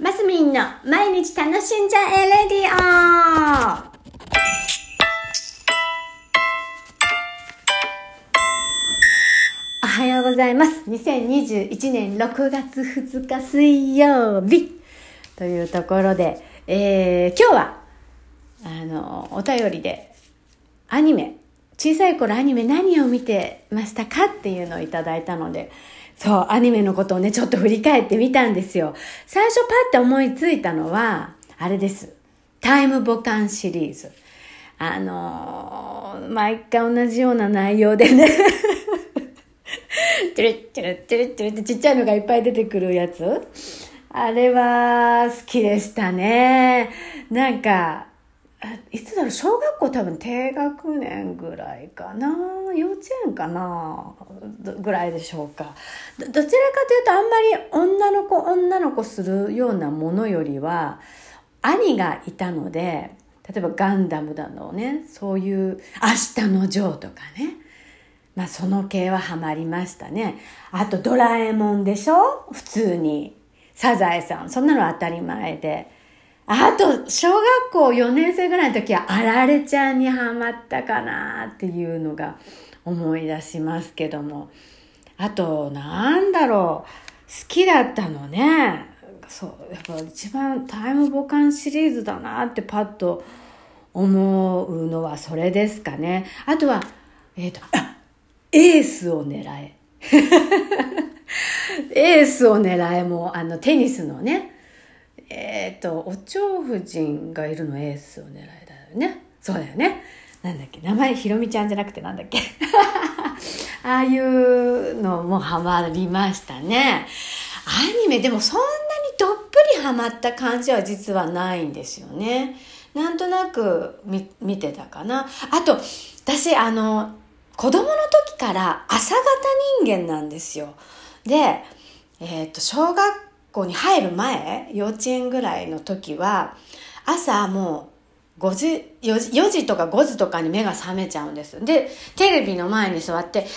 マスミンの毎日楽しんじゃえレディオおはようございます。2021年6月2日水曜日というところで、えー、今日は、あの、お便りでアニメ、小さい頃アニメ何を見てましたかっていうのをいただいたので、そう、アニメのことをね、ちょっと振り返ってみたんですよ。最初パッて思いついたのは、あれです。タイムボカンシリーズ。あのー、毎回同じような内容でね トゥルットゥルットゥルットゥルってちっちゃいのがいっぱい出てくるやつあれは好きでしたね。なんか、いつだろう小学校多分低学年ぐらいかな？幼稚園かな？ぐらいでしょうか。どちらかというとあんまり女の子女の子するようなものよりは兄がいたので例えばガンダムだのねそういう「明日のジョー」とかね。まあその系はハマりましたね。あと「ドラえもん」でしょ？普通に。サザエさん。そんなの当たり前で。あと、小学校4年生ぐらいの時は、あられちゃんにハマったかなっていうのが思い出しますけども。あと、なんだろう、好きだったのね。そう、やっぱ一番タイムボカンシリーズだなってパッと思うのはそれですかね。あとは、えっ、ー、と、エースを狙え。エースを狙えも、あの、テニスのね、えっ、と、お蝶夫人がいるのエースを狙いだよね。そうだよね。なんだっけ名前ひろみちゃんじゃなくてなんだっけ ああいうのもハマりましたね。アニメでもそんなにどっぷりハマった感じは実はないんですよね。なんとなく見見てたかな。あと、私あの、子供の時から朝型人間なんですよ。で、えっ、ー、と、小学校に入る前、幼稚園ぐらいの時は、朝もう5時4時、4時とか5時とかに目が覚めちゃうんです。で、テレビの前に座って、ピー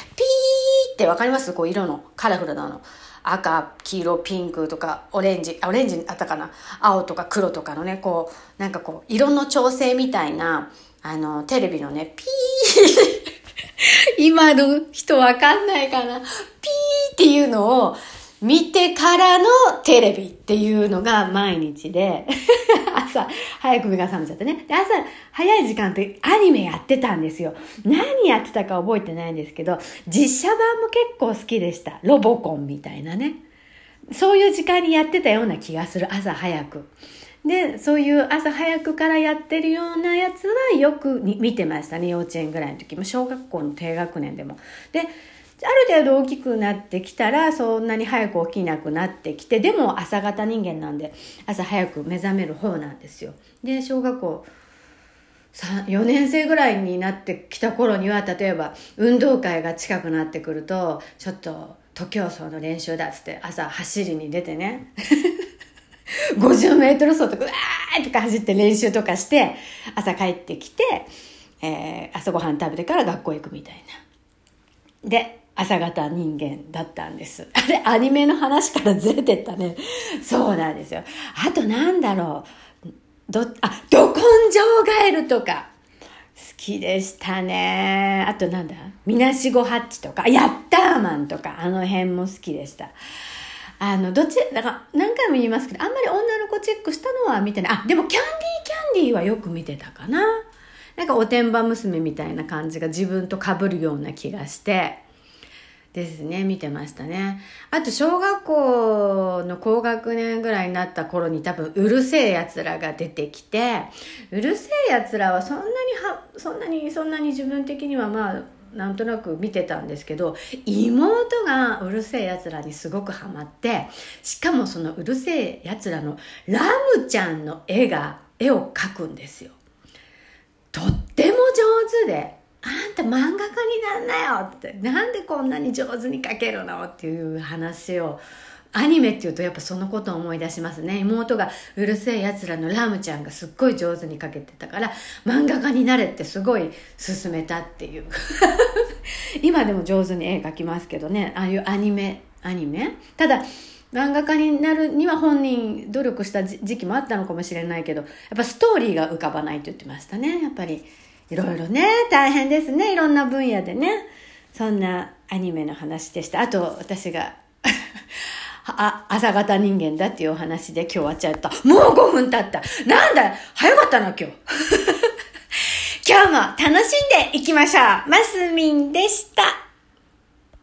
ってわかります？こう色の、カラフルなの。赤、黄色、ピンクとか、オレンジ、オレンジあったかな？青とか黒とかのね、こう、なんかこう、色の調整みたいな、あの、テレビのね、ピー今の人わかんないかな？ピーっていうのを、見てからのテレビっていうのが毎日で 朝、早く目が覚めちゃってね。で、朝、早い時間ってアニメやってたんですよ。何やってたか覚えてないんですけど、実写版も結構好きでした。ロボコンみたいなね。そういう時間にやってたような気がする。朝早く。で、そういう朝早くからやってるようなやつはよく見てましたね。幼稚園ぐらいの時も、小学校の低学年でも。で、ある程度大きくなってきたらそんなに早く起きなくなってきてでも朝型人間なんで朝早く目覚める方なんですよ。で小学校4年生ぐらいになってきた頃には例えば運動会が近くなってくるとちょっと徒競走の練習だっつって朝走りに出てね 50メートル走とかうわーとか走って練習とかして朝帰ってきて、えー、朝ごはん食べてから学校行くみたいな。で朝方人間だったんです。あれ、アニメの話からずれてったね。そうなんですよ。あとなんだろう。ど、あ、ど根性ガエルとか。好きでしたね。あとなんだ？みなしごハッチとか、ヤッターマンとか、あの辺も好きでした。あの、どっち、だから何回も言いますけど、あんまり女の子チェックしたのは見てない。あ、でもキャンディーキャンディーはよく見てたかな。なんかおてんば娘みたいな感じが自分と被るような気がして、ですね、見てましたね。あと、小学校の高学年ぐらいになった頃に多分、うるせえ奴らが出てきて、うるせえ奴らはそんなには、そんなに、そんなに自分的にはまあ、なんとなく見てたんですけど、妹がうるせえ奴らにすごくハマって、しかもそのうるせえ奴らのラムちゃんの絵が、絵を描くんですよ。とっても上手で、んた漫画家になんなよってなんでこんなに上手に描けるの？っていう話を。アニメっていうとやっぱそのことを思い出しますね。妹がうるせえやつらのラムちゃんがすっごい上手に描けてたから漫画家になれってすごい勧めたっていう。今でも上手に絵描きますけどね。ああいうアニメアニメ？ただ漫画家になるには本人努力した時期もあったのかもしれないけど、やっぱストーリーが浮かばないと言ってましたね。やっぱり、いろいろね、大変ですね。いろんな分野でね。そんなアニメの話でした。あと、私が あ、朝方人間だっていうお話で今日終わっちゃった。もう5分経った。なんだ早かったな、今日。今日も楽しんでいきましょう。マスミンでした。